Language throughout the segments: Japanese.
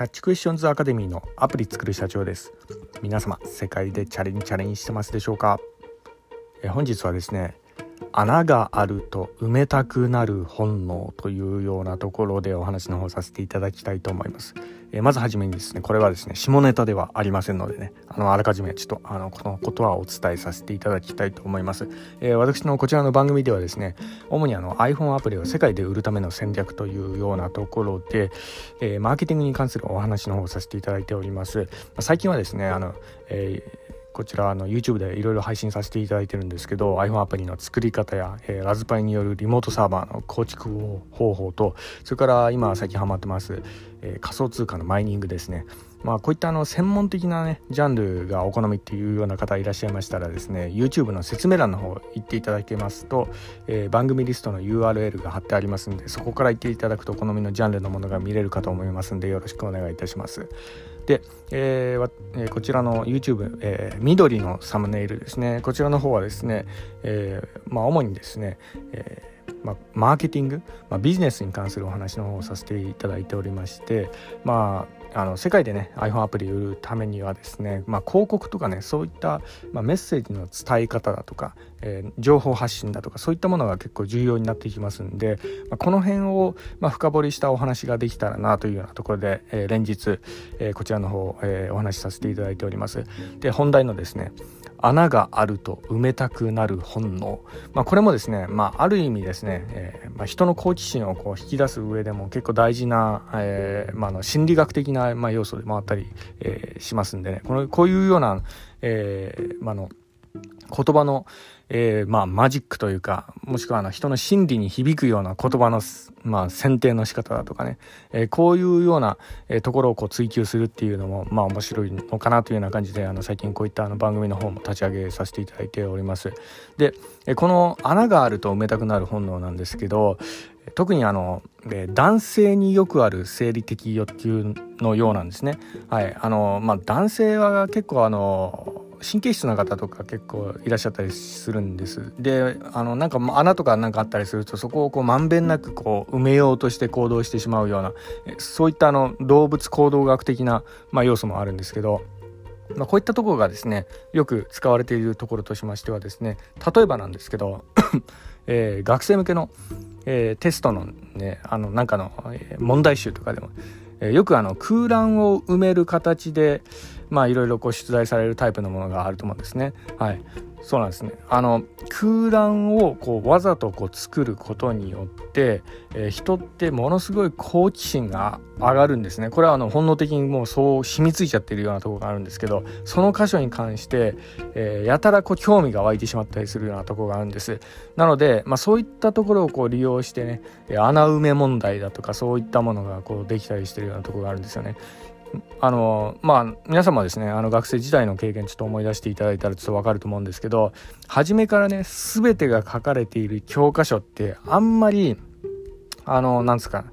キャッチクエスチョンズアカデミーのアプリ作る社長です皆様世界でチャレンチャレンしてますでしょうか？え本日はですね穴があると埋めたくなる本能というようなところでお話の方させていただきたいと思います。えまずはじめにですね、これはですね、下ネタではありませんのでね、あの、あらかじめちょっと、あの、このことはお伝えさせていただきたいと思います。えー、私のこちらの番組ではですね、主にあの iPhone アプリを世界で売るための戦略というようなところで、えー、マーケティングに関するお話の方をさせていただいております。ま最近はですね、あの、えーこちらあの YouTube でいろいろ配信させていただいてるんですけど iPhone アプリの作り方や、えー、ラズパイによるリモートサーバーの構築方法とそれから今最近ハマってます、えー、仮想通貨のマイニングですね。まあこういったあの専門的なねジャンルがお好みっていうような方いらっしゃいましたらですね YouTube の説明欄の方行っていただけますと、えー、番組リストの URL が貼ってありますんでそこから行っていただくとお好みのジャンルのものが見れるかと思いますんでよろしくお願いいたします。で、えー、こちらの YouTube、えー、緑のサムネイルですね。こちらの方はですね、えーまあ、主にですね、えーまあ、マーケティング、まあ、ビジネスに関するお話の方をさせていただいておりましてまああの世界でね iPhone アプリ売るためにはですね、まあ、広告とかねそういった、まあ、メッセージの伝え方だとか、えー、情報発信だとかそういったものが結構重要になってきますんで、まあ、この辺を、まあ、深掘りしたお話ができたらなというようなところで、えー、連日、えー、こちらの方、えー、お話しさせていただいております。で本題のですね穴があると埋めたくなる本能、まあ、これもですね、まあ、ある意味ですね、えーまあ、人の好奇心をこう引き出す上でも結構大事な、えーまあ、の心理学的な、ま、要素でもあったり、えー、しますんでね。このこういうような、えまあの言葉の、えー、まあ、マジックというか、もしくはあの人の心理に響くような言葉の、まあ、選定の仕方だとかね、えー、こういうような、えー、ところをこう追求するっていうのも、まあ、面白いのかなというような感じで、あの、最近こういったあの番組の方も立ち上げさせていただいております。で、えこの穴があると埋めたくなる本能なんですけど、特にあの、え男性によくある生理的欲求のようなんですね。はい。あの、まあ、男性は結構あの、神経質な方とか結構いらっしゃったりするんです。であのなんか穴とかなんかあったりするとそこをこうまんべんなくこう埋めようとして行動してしまうようなそういったあの動物行動学的な、まあ、要素もあるんですけどまあ、こういったところがですねよく使われているところとしましてはですね例えばなんですけど、えー、学生向けの、えー、テストのねあのなんかの、問題集とかでも、えー、よくあの空欄を埋める形で、まあいろいろこう出題されるタイプのものがあると思うんですね。はい。そうなんですね。あの空欄をこうわざとこう作ることによって、えー、人ってものすごい好奇心が上がるんですね。これはあの本能的にもうそう染みついちゃってるようなところがあるんですけど、その箇所に関して、えー、やたらこう興味が湧いてしまったりするようなところがあるんです。なので、まあそういったところをこう利用してね、穴埋め問題だとかそういったものがこうできたりしてるようなところがあるんですよね。あのまあ皆様ですねあの学生時代の経験ちょっと思い出していただいたらちょっと分かると思うんですけど初めからね全てが書かれている教科書ってあんまりあのなんですか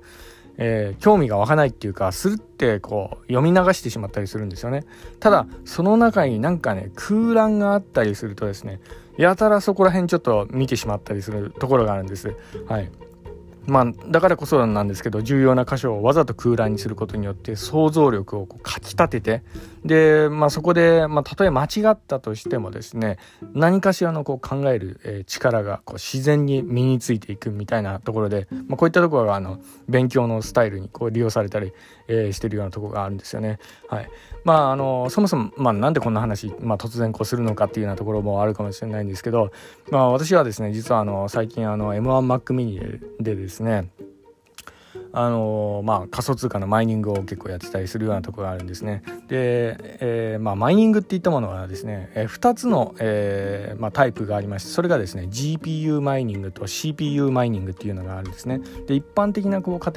えー、興味が湧かないっていうかするってこう読み流してしまったりするんですよね。ただその中になんかね空欄があったりするとですねやたらそこら辺ちょっと見てしまったりするところがあるんです。はい。まあ、だからこそなんですけど重要な箇所をわざと空欄にすることによって想像力をこうかきたててで、まあ、そこで、まあ、たとえ間違ったとしてもですね何かしらのこう考える、え、力がこう自然に身についていくみたいなところで、まあ、こういったところがあの勉強のスタイルにこう利用されたり、えー、してるようなところがあるんですよね。はいまあ、あのそもそも、まあ、なんでこんな話、まあ、突然こうするのかっていうようなところもあるかもしれないんですけど、まあ、私はですね実はあの最近あの M1Mac mini でですねですねあのまあ、仮想通貨のマイニングを結構やってたりするようなところがあるんですね。で、えー、まあ、マイニングっていったものはですね、えー、2つの、えーまあ、タイプがありましてそれがですね GPU マイニングと CPU マイニングっていうのがあるんですね。で一般的なこう家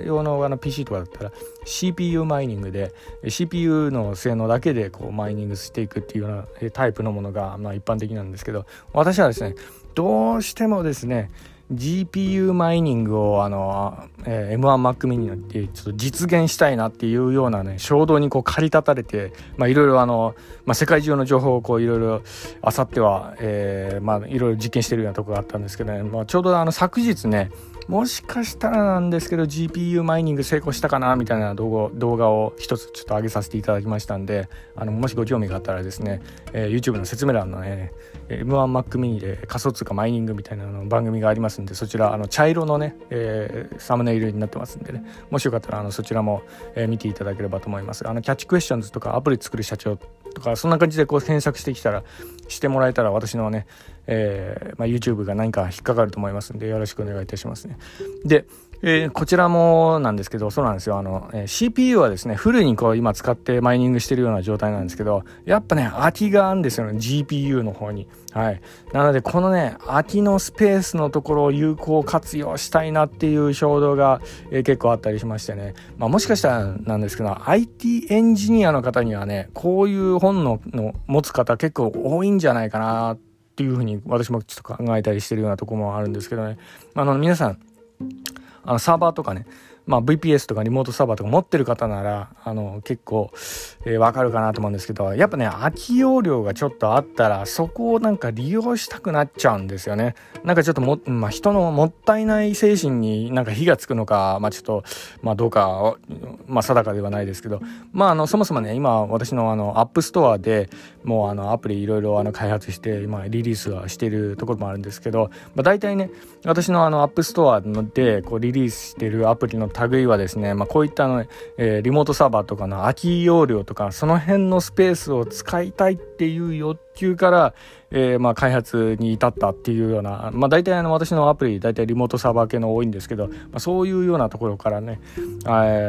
庭用のあの PC とかだったら CPU マイニングで CPU の性能だけでこうマイニングしていくっていうようなタイプのものが、まあ、一般的なんですけど私はですねどうしてもですね GPU マイニングをあの、えー、M1Mac mini にちょっと実現したいなっていうようなね衝動にこう駆り立たれてまあいろいろあの、まあ、世界中の情報をこういろいろあさっては、えー、まあいろいろ実験してるようなところがあったんですけどね、まあ、ちょうどあの昨日ねもしかしたらなんですけど GPU マイニング成功したかなみたいな動画を一つちょっと上げさせていただきましたんであのもしご興味があったらですね、えー、YouTube の説明欄のね M1Mac mini で仮想通貨マイニングみたいなの番組がありますんでそちらあの茶色のね、えー、サムネイルになってますんでねもしよかったらあのそちらも、えー、見ていただければと思います。あのキャッチクエスチョンズとかアプリ作る社長とかそんな感じでこう検索してきたらしてもらえたら私のね、えーまあ、YouTube が何か引っかかると思いますんでよろしくお願いいたしますね。でえー、こちらもなんですけど、そうなんですよ。あの、えー、CPU はですね、フルにこう今使ってマイニングしてるような状態なんですけど、やっぱね、空きがあるんですよね、GPU の方に。はい。なので、このね、空きのスペースのところを有効活用したいなっていう衝動が、えー、結構あったりしましてね。まあ、もしかしたらなんですけど、IT エンジニアの方にはね、こういう本のの持つ方結構多いんじゃないかなっていうふうに私もちょっと考えたりしてるようなとこもあるんですけどね。あの、皆さん、あのサーバーとかね、まあ、VPS とかリモートサーバーとか持ってる方ならあの結構、えー、わかるかなと思うんですけどやっぱね空き容量がちょっとあったらそこをなんか利用したくなっちゃうんですよね。なんかちょっとも、まあ、人のもったいない精神になんか火がつくのかまあちょっとまあどうかまあ定かではないですけどまああのそもそもね今私のあのアップストアでもうあのアプリいろいろあの開発して今リリースはしているところもあるんですけど、まあ、大体ね私のあのアップストアでこうリリースしてるアプリの類はですね、まあ、こういったの、えー、リモートサーバーとかの空き容量とかその辺のスペースを使いたいっていう欲求から、えー、まあ開発に至ったっていうような、まあ、大体あの私のアプリ大体リモートサーバー系の多いんですけど、まあ、そういうようなところからね、え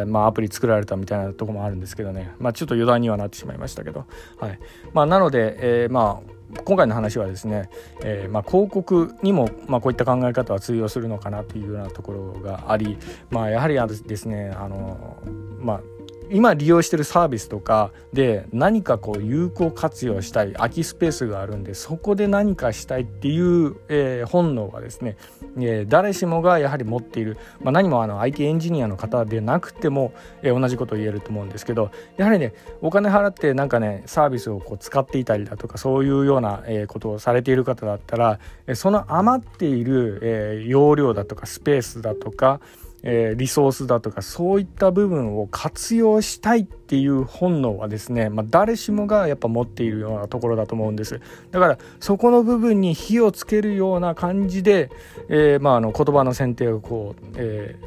ー、まアプリ作られたみたいなとこもあるんですけどね、ま、ちょっと余談にはなってしまいましたけど、はい。ま、なので、え、まあ今回の話はですね、えー、まあ、広告にも、まあ、こういった考え方は通用するのかなというようなところがあり、まあ、やはりですねあの、まあ、今利用してるサービスとかで何かこう有効活用したい空きスペースがあるんでそこで何かしたいっていう、えー、本能はですね、えー、誰しもがやはり持っている、まあ、何もあの IT エンジニアの方でなくても、えー、同じことを言えると思うんですけどやはりねお金払ってなんかねサービスをこう使っていたりだとかそういうような、えことをされている方だったらその余っている、え容量だとかスペースだとかえー、リソースだとかそういった部分を活用したいっていう本能はですね、まあ、誰しもがやっぱ持っているようなところだと思うんですだからそこの部分に火をつけるような感じで、えー、まあ、あの言葉の選定をこう、え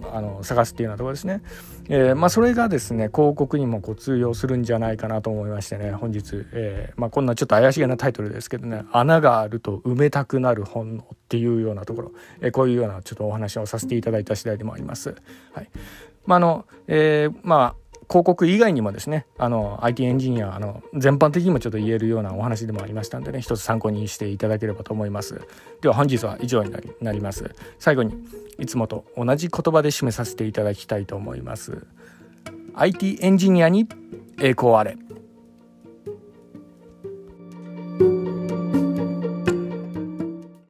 ー、あの探すっていうようなところですね。えー、まあ、それがですね広告にもこう通用するんじゃないかなと思いましてね本日、えー、まあ、こんなちょっと怪しげなタイトルですけどね「穴があると埋めたくなる本能」っていうようなところ、えー、こういうようなちょっとお話をさせていただいた次第でもあります。はいまあのえまあ広告以外にもですねあの IT エンジニアあの全般的にもちょっと言えるようなお話でもありましたんでね一つ参考にしていただければと思います。では本日は以上になります。最後にいつもと同じ言葉で締めさせていただきたいと思います。IT エンジニアに栄光あれ。